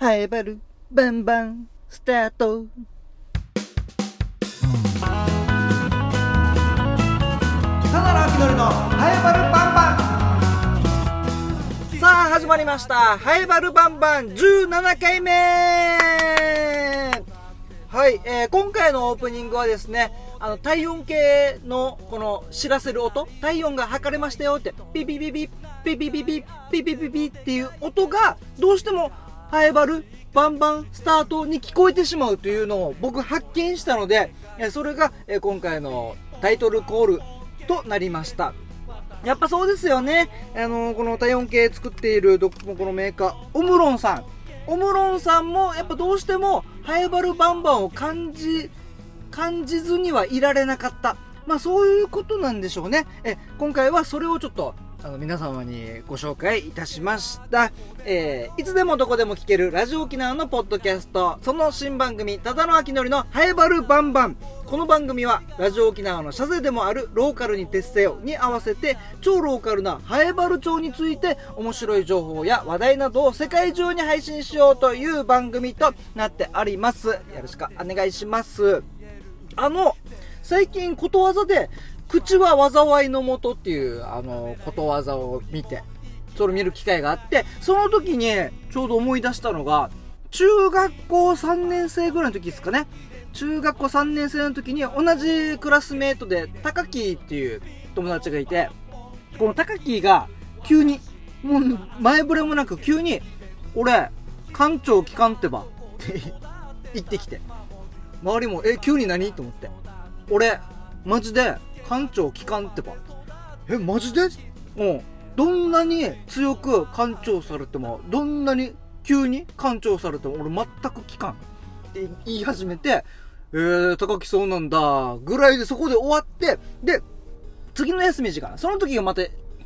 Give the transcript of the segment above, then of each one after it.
ハエバルバンバンスタートただの秋のりのハエバルバンバンさあ始まりましたハエバルバンバン17回目はい、えー今回のオープニングはですね.あの体温計のこの知らせる音。体温が測れましたよって。ピピピピピピピピピピピピっていう音がどうしてもハエバルバンバンスタートに聞こえてしまうというのを僕発見したのでそれが今回のタイトルコールとなりましたやっぱそうですよね。あのこの体温計作っているどここのメーカー、オムロンさん。オムロンさんもやっぱどうしてもハエバルバンバンを感じ、感じずにはいられなかった。まあそういうことなんでしょうね。え、今回はそれをちょっと、あの皆様にご紹介いたしました。えーいつでもどこでも聞けるラジオ沖縄のポッドキャスト、その新番組、ただの秋のりのハエバルバンバン。この番組はラジオ沖縄の社税でもあるローカルに徹せよに合わせて超ローカルなハエバル町について面白い情報や話題などを世界中に配信しようという番組となっております。よろしくお願いします。あの、最近ことわざで、口は災いのもとっていう、あの、ことわざを見て、それを見る機会があって、その時にちょうど思い出したのが、中学校3年生ぐらいの時ですかね。中学校3年生の時に同じクラスメートで、高木っていう友達がいて、この高木が急に、もう前触れもなく急に、俺、館長聞かんってばって言ってきて、周りも、え、急に何？と思って。俺、マジで、館長聞かんってば。え、マジで？うん。どんなに強く館長されても、どんなに急に館長されても、俺全く聞かん。って言い始めて、えー、高木そうなんだ、ぐらいでそこで終わって、で、次の休み時間、その時がまた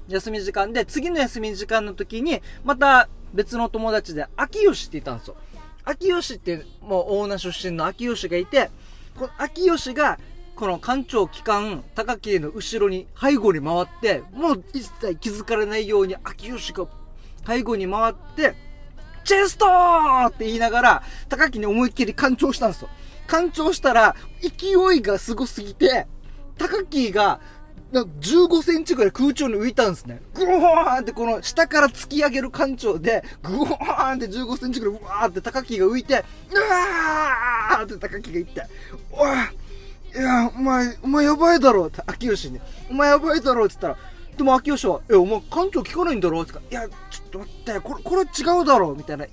休み時間で、次の休み時間の時に、また別の友達で、秋吉っていたんですよ。秋吉って、もう大名出身の秋吉がいて、この秋吉が、この館長機関、高木の後ろに背後に回って、もう一切気づかれないように秋吉が背後に回って、チェストーって言いながら、高木に思いっきり干潮したんですよ。干潮したら、勢いがすごすぎて、高木が、15センチぐらい空中に浮いたんですね。グワーンってこの下から突き上げる干潮で、グワーンって15センチぐらいうわーって高木が浮いて、うわーって高木が言って、おいいや、お前、お前やばいだろって、秋吉に。お前やばいだろって言ったら、でも秋吉は、え、お前館長聞かないんだろって言うからいや、ちょっと待って、これ、これ違うだろみたいな。で、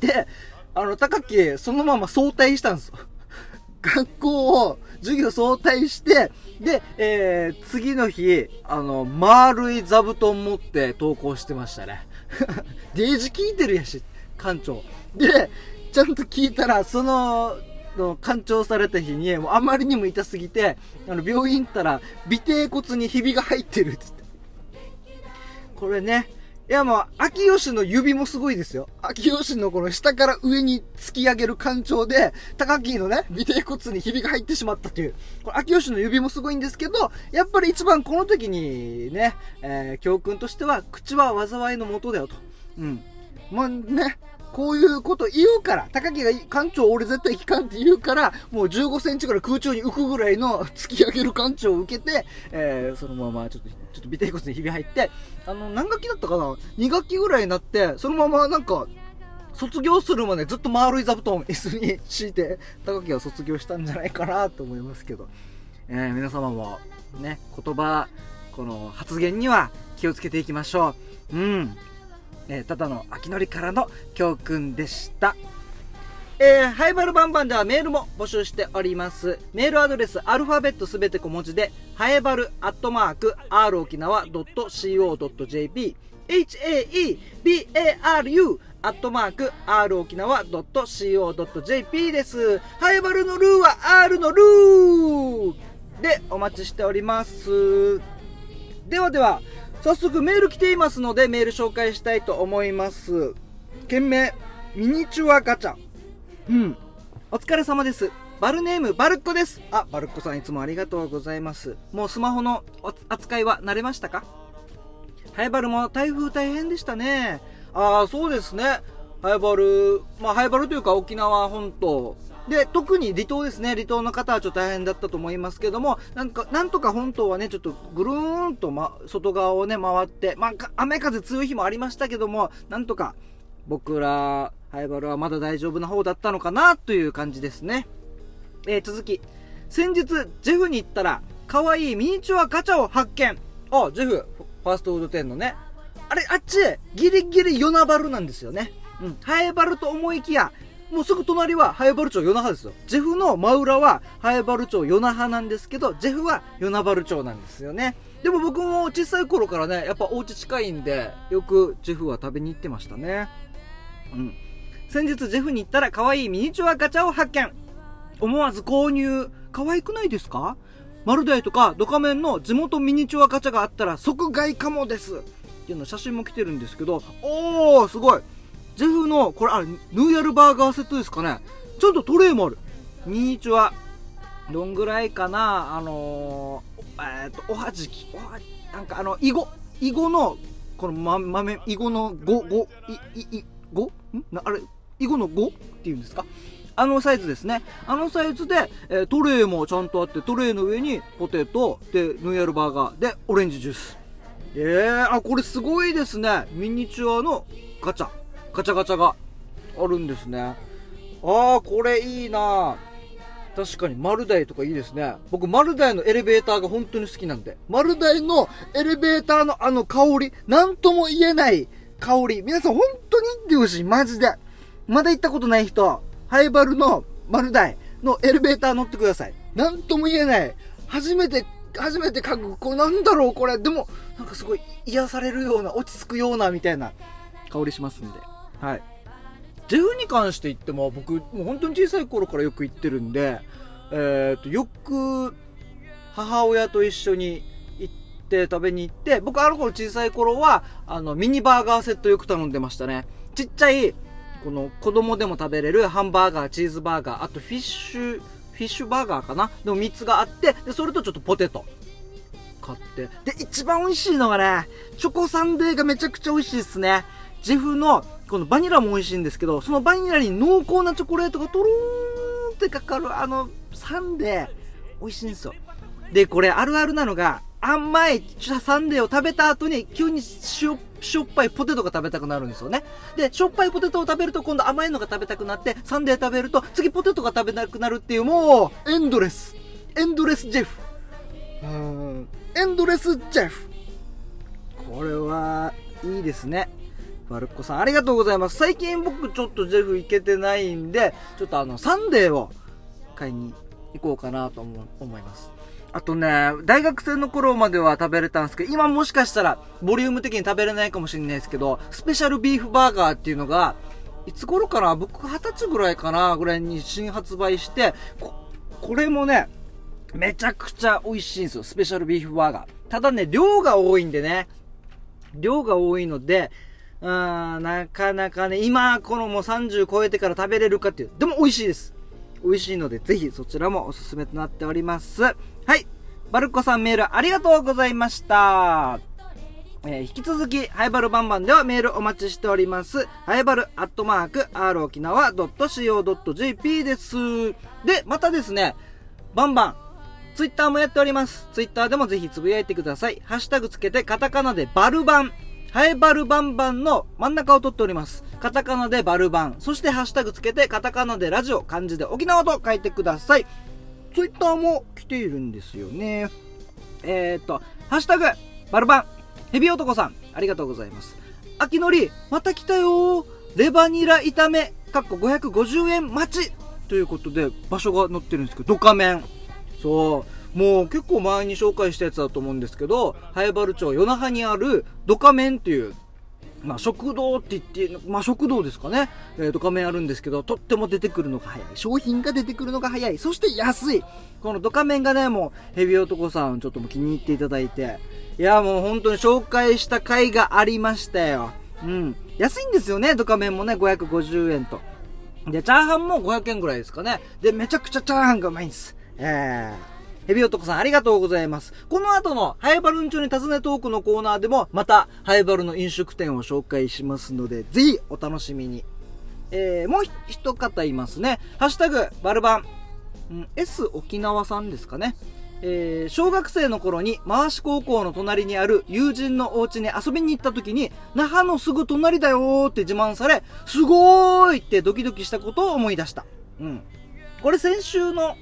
で、あの、高木、そのまま早退したんですよ。学校を、授業早退して、で、えー、次の日、あの、丸い座布団持って登校してましたね。デージ聞いてるやし、館長。で、ちゃんと聞いたら、その、の干潮された日に、もうあまりにも痛すぎて、あの、病院行ったら、尾低骨にひびが入ってるって言って。これね、いやもう、秋吉の指もすごいですよ。秋吉のこの下から上に突き上げる干潮で、高木のね、尾低骨にひびが入ってしまったという。これ、秋吉の指もすごいんですけど、やっぱり一番この時にね、えー、教訓としては、口は災いのもとだよと。うん。まあね、こういうこと言うから、高木が館長俺絶対聞かんって言うから、もう15センチぐら空中に浮くぐらいの突き上げる館長を受けて、えー、そのままちょっと、ちょっと尾低骨にひび入って、あの、何学期だったかな ?2 学期ぐらいになって、そのままなんか、卒業するまでずっと丸い座布団椅子に敷いて、高木は卒業したんじゃないかなと思いますけど、えー、皆様もね、言葉、この発言には気をつけていきましょう。うん。えーただの秋のりからの教訓でした。えー、ハイバルバンバンではメールも募集しております。メールアドレス、アルファベットすべて小文字で、ハエバルアットマーク、r 沖縄 .co.jp、haebaru アットマーク、r 沖縄 .co.jp です。ハエバルのルーは r のルーでお待ちしております。ではでは、早速メール来ていますので、メール紹介したいと思います。件名、ミニチュアガチャ。うん。お疲れ様です。バルネーム、バルッコです。あ、バルッコさんいつもありがとうございます。もうスマホの扱いは慣れましたか？ハイバルも台風大変でしたね。ああ、そうですね。ハイバル、まあハイバルというか沖縄本島、で、特に離島ですね。離島の方はちょっと大変だったと思いますけども、なんか、なんとか本島はね、ちょっとぐるーんと、ま、外側をね、回って、まあ、雨風強い日もありましたけども、なんとか、僕ら、ハイバルはまだ大丈夫な方だったのかな、という感じですね。えー、続き。先日、ジェフに行ったら、可愛いミニチュアガチャを発見。あ、ジェフ、ファーストウード10のね。あれ、あっち、ギリギリヨナバルなんですよね。うん。ハイバルと思いきや、もうすぐ隣はハエバル町与那覇ですよ。ジェフの真裏はハエバル町与那覇なんですけど、ジェフは与那原町なんですよね。でも僕も小さい頃からね、やっぱお家近いんで、よくジェフは食べに行ってましたね。うん。先日ジェフに行ったら可愛いミニチュアガチャを発見。思わず購入。可愛くないですか？マルダイとかドカメンの地元ミニチュアガチャがあったら即買いかもです。っていうの写真も来てるんですけど、おー、すごい。ジェフの、これ、あれ、ヌーヤルバーガーセットですかね。ちゃんとトレイもある。ミニチュア。どんぐらいかな？あのー、えっ、と、おはじき。おはなんかあの、いご。いごの、この、ま、豆、いごの5、5、い、い、い、5? ん？なあれ、いごの 5? っていうんですか？あのサイズですね。あのサイズで、えー、トレイもちゃんとあって、トレイの上にポテト、で、ヌーヤルバーガー、で、オレンジジュース。えー、あ、これすごいですね。ミニチュアのガチャ。ガチャガチャがあるんですね。ああ、これいいな確かに、丸台とかいいですね。僕、丸台のエレベーターが本当に好きなんで。丸台のエレベーターのあの香り、なんとも言えない香り。皆さん本当に行ってほしい、マジで。まだ行ったことない人、ハイバルの丸台のエレベーター乗ってください。なんとも言えない。初めて、初めて書く、こうなんだろう、これ。でも、なんかすごい癒されるような、落ち着くような、みたいな香りしますんで。はい。ジェフに関して言っても、僕、もう本当に小さい頃からよく行ってるんで、えっ、と、よく、母親と一緒に行って食べに行って、僕あの頃小さい頃は、あの、ミニバーガーセットよく頼んでましたね。ちっちゃい、この子供でも食べれるハンバーガー、チーズバーガー、あとフィッシュ、フィッシュバーガーかな？でも3つがあって、で、それとちょっとポテト。買って。で、一番美味しいのがね、チョコサンデーがめちゃくちゃ美味しいですね。ジェフのこのバニラも美味しいんですけど、そのバニラに濃厚なチョコレートがとろーんってかかるあのサンデー、美味しいんですよ。で、これあるあるなのが、甘いサンデーを食べた後に急にしょしょっぱいポテトが食べたくなるんですよね。で、しょっぱいポテトを食べると今度甘いのが食べたくなって、サンデー食べると次ポテトが食べたくなるっていうもう、エンドレス。エンドレスジェフ。うん、エンドレスジェフ。これは、いいですね。マルコさん、ありがとうございます。最近僕ちょっとジェフ行けてないんで、ちょっとあの、サンデーを買いに行こうかなと思います。あとね、大学生の頃までは食べれたんですけど、今もしかしたら、ボリューム的に食べれないかもしれないですけど、スペシャルビーフバーガーっていうのが、いつ頃かな僕二十歳ぐらいかなぐらいに新発売して、こ、これもね、めちゃくちゃ美味しいんですよ。スペシャルビーフバーガー。ただね、量が多いんでね、量が多いので、うん、なかなかね、今、このもう30超えてから食べれるかっていう。でも美味しいです。美味しいので、ぜひそちらもおすすめとなっております。はい。バルコさんメールありがとうございました。えー、引き続き、ハイバルバンバンではメールお待ちしております。ハイバルアットマーク、r 沖縄 .co.jp です。で、またですね、バンバン、ツイッターもやっております。ツイッターでもぜひつぶやいてください。ハッシュタグつけてカタカナでバルバン。ハエバルバンバンの真ん中を取っております。カタカナでバルバン。そしてハッシュタグつけてカタカナでラジオ、漢字で沖縄と書いてください。ツイッターも来ているんですよね。えー、っと、ハッシュタグ、バルバン。ヘビ男さん、ありがとうございます。秋のり、また来たよレバニラ炒め、かっこ550円待ちということで、場所が載ってるんですけど、ドカメン。そう。もう結構前に紹介したやつだと思うんですけど、ハエバル町夜那覇にあるドカメンっていう、まあ食堂って言って、まあ食堂ですかね。えー、ドカメンあるんですけど、とっても出てくるのが早い。商品が出てくるのが早い。そして安い。このドカメンがね、もうヘビ男さんちょっとも気に入っていただいて。いや、もう本当に紹介した回がありましたよ。うん。安いんですよね、ドカメンもね、550円と。で、チャーハンも500円ぐらいですかね。で、めちゃくちゃチャーハンがうまいんです。えー。ヘビ男さんありがとうございます。この後のハイバルンチョに尋ねトークのコーナーでもまたハイバルの飲食店を紹介しますので、ぜひお楽しみに。えー、もう一方いますね。ハッシュタグ、バルバン。うん、S 沖縄さんですかね。えー、小学生の頃に回し高校の隣にある友人のお家に遊びに行った時に、那覇のすぐ隣だよって自慢され、すごーいってドキドキしたことを思い出した。うん。これ先週の、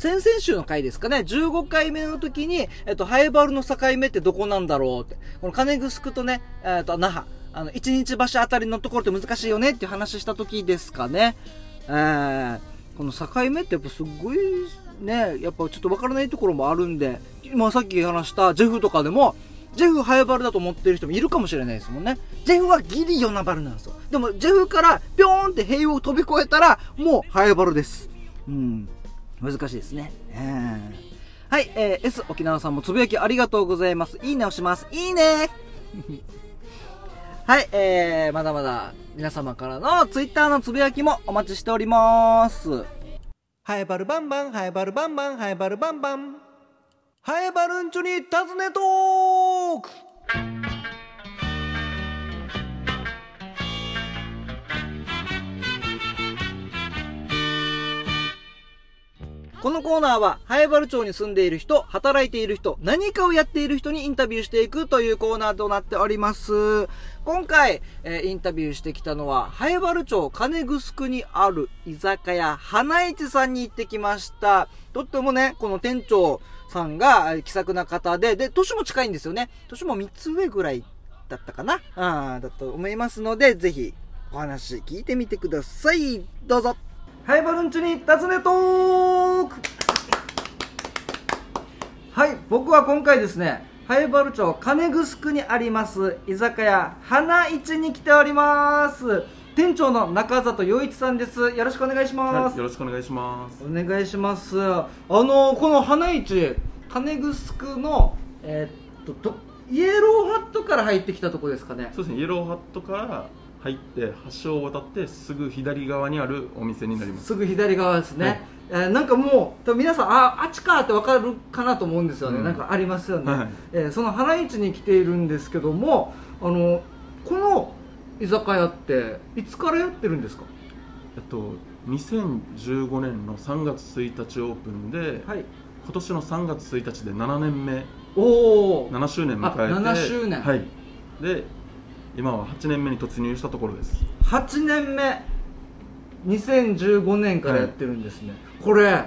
先々週の回ですかね、15回目の時に、えっと、ハエバルの境目ってどこなんだろうって、この金城とね、えっと、那覇、あの、一日橋あたりのところって難しいよねっていう話した時ですかね。えー、この境目ってやっぱすごいね、やっぱちょっとわからないところもあるんで、今さっき話したジェフとかでも、ジェフハエバルだと思ってる人もいるかもしれないですもんね。ジェフはギリヨナバルなんですよ。でも、ジェフからぴょーんって塀を飛び越えたら、もうハエバルです。うん。難しいですね。えー、はい、えー、S 沖縄さんもつぶやきありがとうございます。いいねをします。いいね はい、えー、まだまだ皆様からの Twitter のつぶやきもお待ちしております。ハエバルバンバン、ハエバルバンバン、ハエバルバンバン。ハエバルンチョに尋ねトークこのコーナーは、ハエバル町に住んでいる人、働いている人、何かをやっている人にインタビューしていくというコーナーとなっております。今回、えー、インタビューしてきたのは、ハエバル町金城にある居酒屋、花市さんに行ってきました。とってもね、この店長さんが気さくな方で、で、年も近いんですよね。年も3つ上ぐらいだったかな？あだと思いますので、ぜひお話聞いてみてください。どうぞ。ハイバルンチに尋ねトーク。はい僕は今回ですねハイバル町金城にあります居酒屋花市に来ております。店長の中里洋一さんです。よろしくお願いします、はい、よろしくお願いします。お願いします。あのこの花市金城のえー、っとイエローハットから入ってきたとこですかね。そうですねイエローハットから入って橋を渡ってすぐ左側にあるお店になります。すぐ左側ですね、はい、えー、なんかもう皆さんああっちかって分かるかなと思うんですよね、うん、なんかありますよね、はい、えー、その花市に来ているんですけどもあのこの居酒屋っていつからやってるんですか？えっと2015年の3月1日オープンで、はい、今年の3月1日で7年目。おお7周年迎えて。7周年。はい。で今は8年目に突入したところです。8年目。2015年からやってるんですね、はい、これ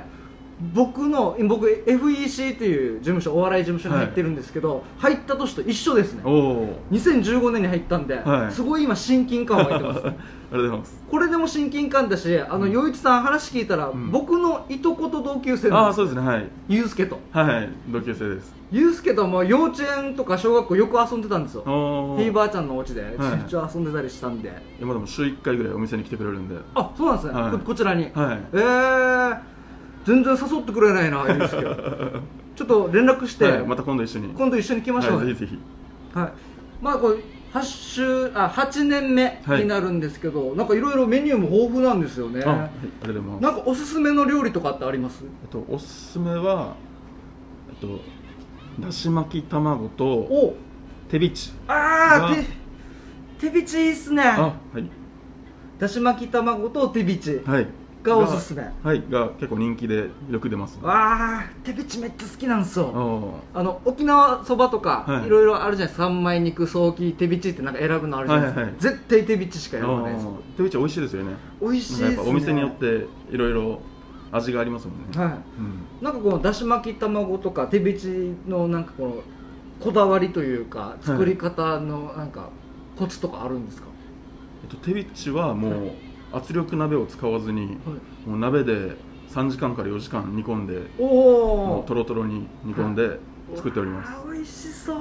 僕の僕 FEC っていう事務所お笑い事務所に入ってるんですけど、はい、入った年と一緒ですね。2015年に入ったんで、はい、すごい今親近感湧いてます、ね、ありがとうございます。これでも親近感だしあの洋、うん、一さん話聞いたら、うん、僕のいとこと同級生なんですあそうですねはい。ユうスケと。はい同級生です。ユうスケとも幼稚園とか小学校よく遊んでたんですよ。ひいばあちゃんのお家でしょっちゅう遊んでたりしたんで。今でも週1回ぐらいお店に来てくれるんで。あそうなんですね、こちらに。はい。ええー、全然誘ってくれないな ちょっと連絡して、はい、また今度一緒に。今度一緒に来ましょう、はい、ぜひぜひ。はい。まあこれ8週あ8年目になるんですけど、はい、なんかいろいろメニューも豊富なんですよね。あ,、はい、ありがとうございます。なんかおすすめの料理とかってあります？えっとおすすめはえっとだし巻き卵と手びちああ手びちいいっすね。あはい。だし巻き卵と手びち。はいがおすすめ。はいが結構人気でよく出ますわあ手びちめっちゃ好きなんですよ。あの沖縄そばとか、い、ろいろあるじゃないですか。三枚肉早期手びちってなんか選ぶのあるじゃないですか、はいはい、絶対手びちしか選ばないです手びち美味しいですよね。美味しいですね。お店によっていろいろ味がありますもんね。はい、うん、なんかこのだし巻き卵とか手びちのなんかこのこだわりというか作り方のなんかコツとかあるんですか、えっと、手びちはもう、はい圧力鍋を使わずに、はい、もう鍋で3時間から4時間煮込んでもうとろとろに煮込んで作っております、はい、美味しそう、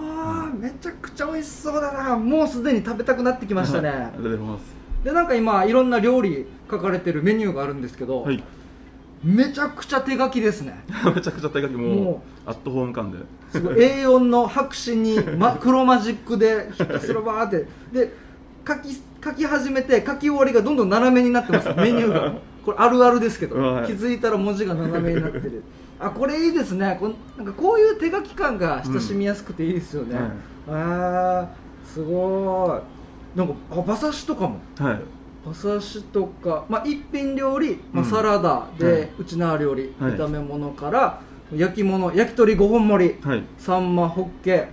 めちゃくちゃ美味しそうだな。もうすでに食べたくなってきましたね。ありがとうございます。でなんか今いろんな料理書かれてるメニューがあるんですけど、はい、めちゃくちゃ手書きですね。めちゃくちゃ手書きもうアットホーム感で。すごい。A4 の白紙に、ま、黒マジックでひたすらバーって。で書き書き始めて書き終わりがどんどん斜めになってます。メニューが。これあるあるですけど、はい、気づいたら文字が斜めになってる。あこれいいですね。こなんかこういう手書き感が親しみやすくていいですよね、うんはい、あすごい。なんかあ馬刺しとかも。はい。馬刺しとか、まあ、一品料理、まあ、サラダで、うんはい、うちな料理、炒め物から、焼き物焼き鳥5本盛り、はい、サンマホッケ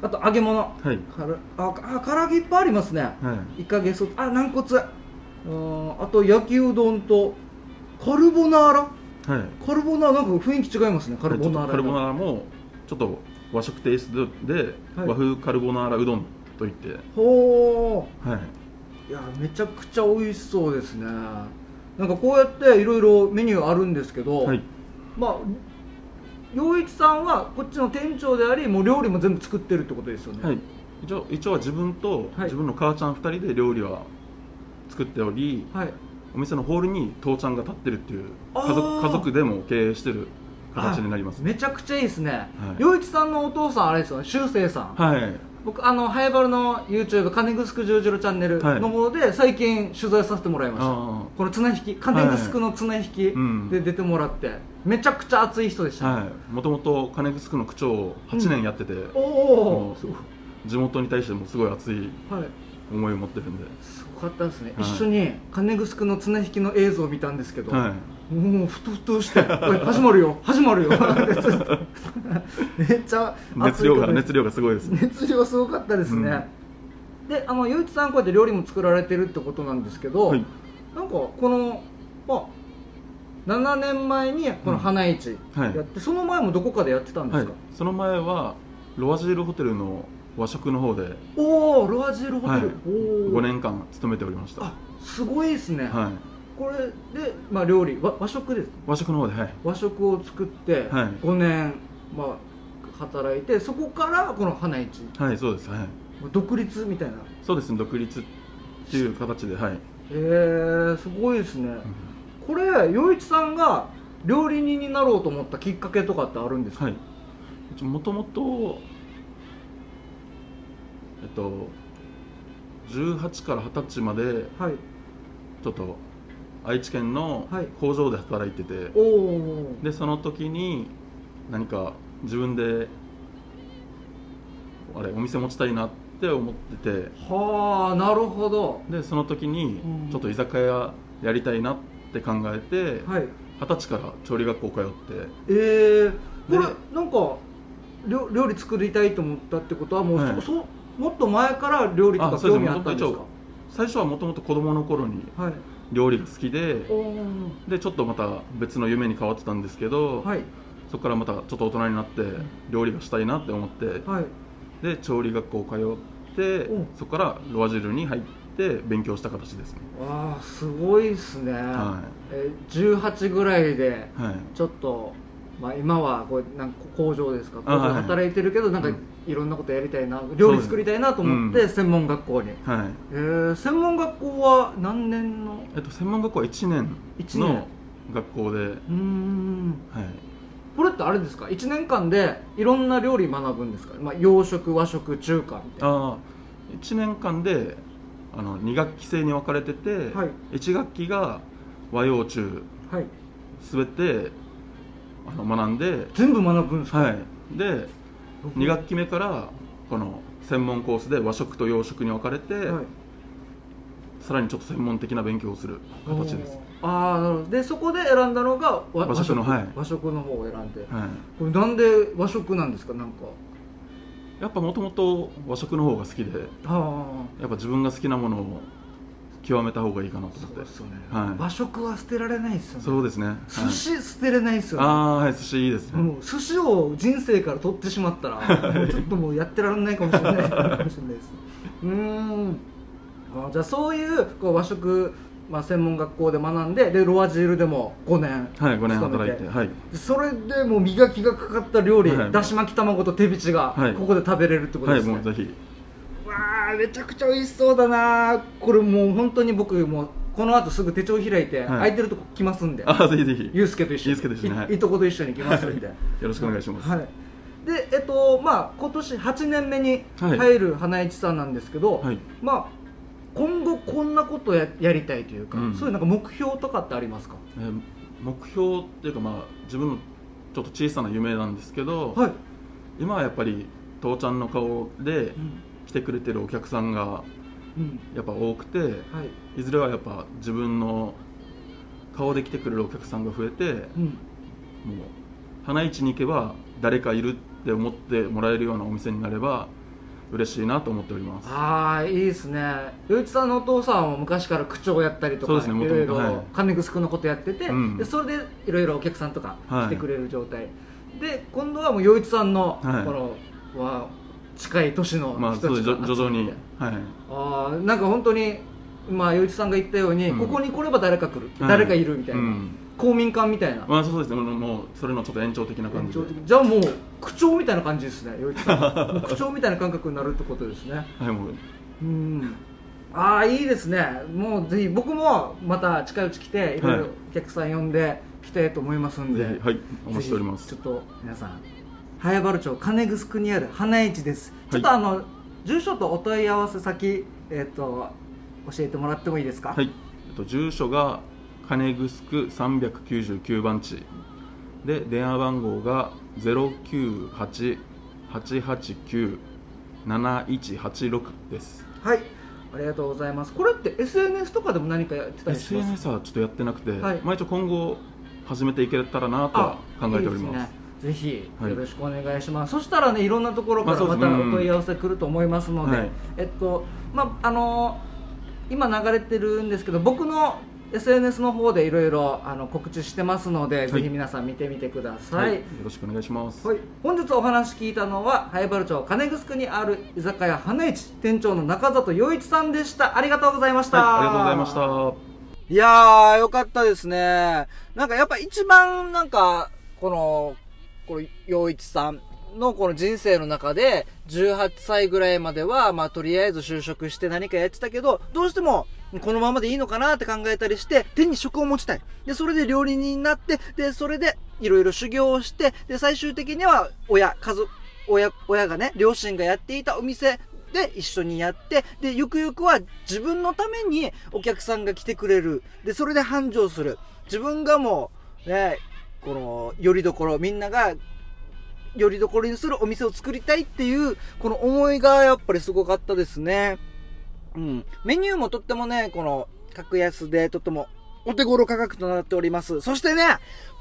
あと揚げ物、はい、からああ唐揚げいっぱいありますね、はい、イカゲソあ軟骨。うんあと焼きうどんとカルボナーラ、はい、カルボナーラなんか雰囲気違いますねカルボナーラカルボナーラもちょっと和食テイストで、和風カルボナーラうどんといって。ほうはい。いやめちゃくちゃ美味しそうですね。なんかこうやっていろいろメニューあるんですけど、はい、まあ陽一さんはこっちの店長でありもう料理も全部作ってるってことですよね。はい。一応一応は自分と自分の母ちゃん2人で料理は作っており、はい、お店のホールに父ちゃんが立ってるっていう家族家族でも経営してる形になりますめちゃくちゃいいですね。陽、はい、一さんのお父さんあれですよね。修正さん。はい僕あのハエバルの YouTube 金城十字路チャンネルの方で最近取材させてもらいました、はい、この綱引き金城の綱引きで出てもらって、めちゃくちゃ熱い人でした、ね、もともと金城の区長を8年やってて、うん、おお地元に対してもすごい熱い思いを持ってるんで、すごかったですね、はい、一緒に金城の綱引きの映像を見たんですけど、はい、もうふとふとして「おい始まるよ始まるよ」めっちゃ熱量が熱量がすごいです、ね、熱量すごかったですね、うん、であのゆういちさんこうやって料理も作られてるってことなんですけど、はい、なんかこのまあ7年前にこの花市やって、うんはい、その前もどこかでやってたんですか、その前はロワジールホテルの和食の方で。おおロアジールホテル、はい、5年間勤めておりました。あすごいですね。はい。これで、まあ、料理和和食です和食の方ではい。和食を作って5年、まあ、働いてそこからこの花市。はいそうです。はい。独立みたいな。そうですね独立っていう形ではい。へえー、すごいですね、うん、これ洋一さんが料理人になろうと思ったきっかけとかってあるんですか、はい。もともとえっと18から20歳まで、はい、ちょっと愛知県の工場で働いてて、はい、でその時に何か自分であれお店持ちたいなって思っててはあなるほど。でその時にちょっと居酒屋やりたいなって考えて二十、はい、歳から調理学校通って。ええー、これなんか料理作りたいと思ったってことはもう、はい、そもっと前から料理とか興味あったんですか？最初はもともと子供の頃に料理が好きで、はい、でちょっとまた別の夢に変わってたんですけど、はい、そこからまたちょっと大人になって料理がしたいなって思って、はい、で調理学校通ってそこからロアジルに入って勉強した形ですね。わあすごいですね、はい、え18ぐらいでちょっと、まあ、今はこうなんか工場ですか工場で働いてるけどなんかいろんなことやりたいな料理作りたいなと思って専門学校に、はい。えー、専門学校は何年の、えっと、専門学校は1年の学校で。うん。はい。これってあれですか？1年間でいろんな料理学ぶんですか、まあ、洋食和食中華みたいな。あ1年間であの2学期制に分かれてて、はい、1学期が和洋中、はい、全てあの学んで。全部学ぶんですか、はい、で2学期目からこの専門コースで和食と洋食に分かれて、はい、さらにちょっと専門的な勉強をする形です。ああでそこで選んだのが和食の、はい、和食の方を選んで、はい、これなんで和食なんですか？なんか。やっぱもともと和食の方が好きでやっぱ自分が好きなものを極めた方がいいかなと思って。ね、はい、和食は捨てられないですよね。そうですね。寿司捨てれないですよね、ああはい寿司いいですね。もう寿司を人生から取ってしまったら ちょっともうやってられないかもしれない。かもしれないです。うん。あじゃあそういうこう和食まあ、専門学校で学んででロアジールでも5年はい5年働いて、はい、それでもう磨きがかかった料理、はい、だし巻き卵と手びちがここで食べれるってことですね、はい、もうぜひめちゃくちゃ美味しそうだなこれもう本当に僕もうこの後すぐ手帳開いて、空いてるとこ来ますんで。あぜひぜひ。ゆうすけと一緒に。ゆうすけと一緒に、はい、いとこと一緒に来ますんで。よろしくお願いします、はい、でえっとまあ今年8年目に入る花市さんなんですけど、はい、まあ今後こんなことややりたいというか、うん、そういうなんか目標とかってありますか、えー、目標っていうかまあ自分のちょっと小さな夢なんですけど、はい、今はやっぱり父ちゃんの顔で来てくれてるお客さんがやっぱ多くて、はい、いずれはやっぱ自分の顔で来てくれるお客さんが増えて、うん、もう花市に行けば誰かいるって思ってもらえるようなお店になれば嬉しいなと思っております。ああいいですね。余一さんのお父さんは昔から口調やったりとか、ね、いろいろ金具のことやってて、うん、でそれでいろいろお客さんとか来てくれる状態、はい、で今度はもう余一さんの、はい、このは近い年の人たちが徐々に、はい、ああなんか本当にまあ余一さんが言ったように、うん、ここに来れば誰か来る、誰かいるみたいな、うん。公民館みたいな。まあそうですね。もうそれのちょっと延長的な感じじゃあもう区長みたいな感じですね余一さん。区長みたいな感覚になるってことですね。はいもう。うん。ああいいですね。もうぜひ僕もまた近いうち来ていろいろお客さん呼んで来たいと思いますんで、はい、はい、お待ちしております。ちょっと皆さん早原町金城にある花市です、ちょっとあの住所とお問い合わせ先えっ、ー、と教えてもらってもいいですか？はい、えっと、住所が金城399番地。で電話番号が098-889-7186です。はい。ありがとうございます。これって SNS とかでも何かやってたりします？SNS はちょっとやってなくて、はい、まあ一応今後始めていけたらなとは考えておりますぜひよろしくお願いします、はい、そしたらねいろんなところからまたお問い合わせ来ると思いますので、はい、えっとまああの今流れてるんですけど僕の SNS の方でいろいろ告知してますので、はい、ぜひ皆さん見てみてください、はい、よろしくお願いします、はい、本日お話聞いたのは早原町金城にある居酒屋花市店長の中里洋一さんでした。ありがとうございました、ありがとうございました。いやーよかったですね。なんかやっぱ一番なんかこのこの洋一さんのこの人生の中で、18歳ぐらいまでは、まあとりあえず就職して何かやってたけど、どうしてもこのままでいいのかなって考えたりして、手に職を持ちたい。で、それで料理人になって、で、それでいろいろ修行をして、で、最終的には親、家族、親、親がね、両親がやっていたお店で一緒にやって、で、ゆくゆくは自分のためにお客さんが来てくれる。で、それで繁盛する。自分がもう、ね、この、よりどころ、みんながよりどころにするお店を作りたいっていう、この思いがやっぱりすごかったですね。うん。メニューもとってもね、この、格安でとってもお手頃価格となっております。そしてね、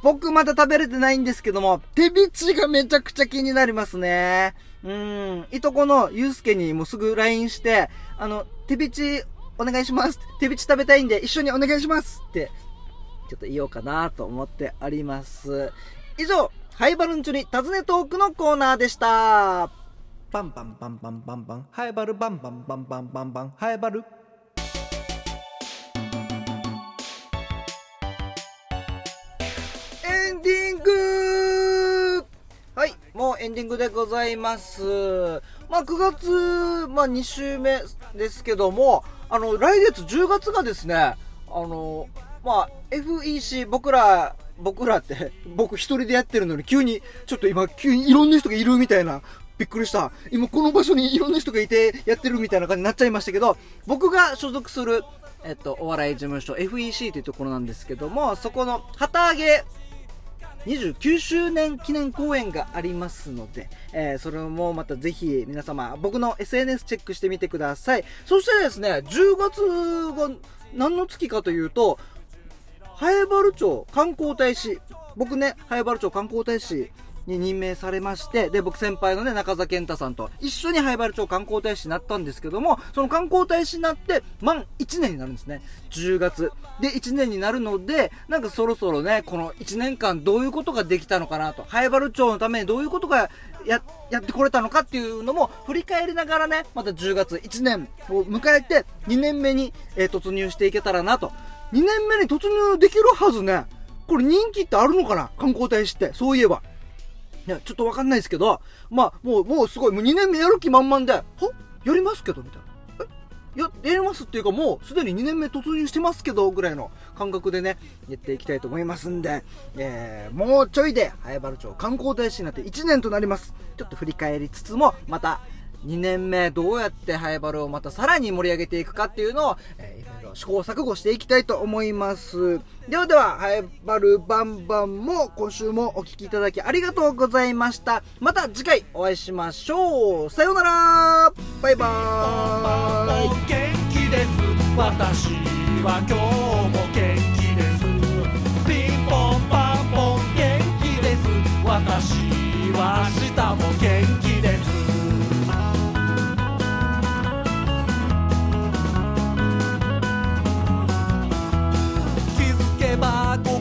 僕まだ食べれてないんですけども、手びちがめちゃくちゃ気になりますね。うん。いとこのゆうすけにもすぐ LINE して、あの、手びちお願いします。手びち食べたいんで一緒にお願いしますって、ちょっと言おうかなと思っております。以上、ハイバルンチュに尋ねトークのコーナーでした。バンバンバンバンバンバン、ハイバルバンバンバンバンバンバン、ハイバル。エンディングはい、もうエンディングでございます。まあ、9月、まあ、2週目ですけども、あの、来月10月がですね、あの、まあ、FEC 僕ら僕らって、僕一人でやってるのに急に、ちょっと今、急にいろんな人がいるみたいな、びっくりした。今この場所にいろんな人がいてやってるみたいな感じになっちゃいましたけど、僕が所属する、えっと、お笑い事務所 FEC というところなんですけども、そこの旗揚げ29周年記念公演がありますので、えー、それもまたぜひ皆様、僕の SNS チェックしてみてください。そしてですね、10月が何の月かというと、早原町観光大使、僕ね、早原町観光大使に任命されまして、で、僕先輩のね、中澤健太さんと一緒に早原町観光大使になったんですけども、その観光大使になって、満1年になるんですね。10月。で、1年になるので、なんかそろそろね、この1年間どういうことができたのかなと、早原町のためにどういうことがや、やってこれたのかっていうのも振り返りながらね、また10月1年を迎えて2年目に、えー、突入していけたらなと2年目に突入できるはずね。これ人気ってあるのかな？観光大使って。そういえば。いや、ちょっとわかんないですけど、まあ、もう、もうすごい、もう2年目やる気満々で、ほやりますけどみたいな。え？や、やりますっていうかもうすでに2年目突入してますけど、ぐらいの感覚でね、やっていきたいと思いますんで、えー、もうちょいで、早原町観光大使になって1年となります。ちょっと振り返りつつも、また、2年目どうやってハイバルをまたさらに盛り上げていくかっていうのを、えー、試行錯誤していきたいと思います。ではでは、ハイバルバンバンも今週もお聴きいただきありがとうございました。また次回お会いしましょう。さようならバイバーイ気です私は今日も元気ですピンポンパンポン元気です私は明日も元気ですづ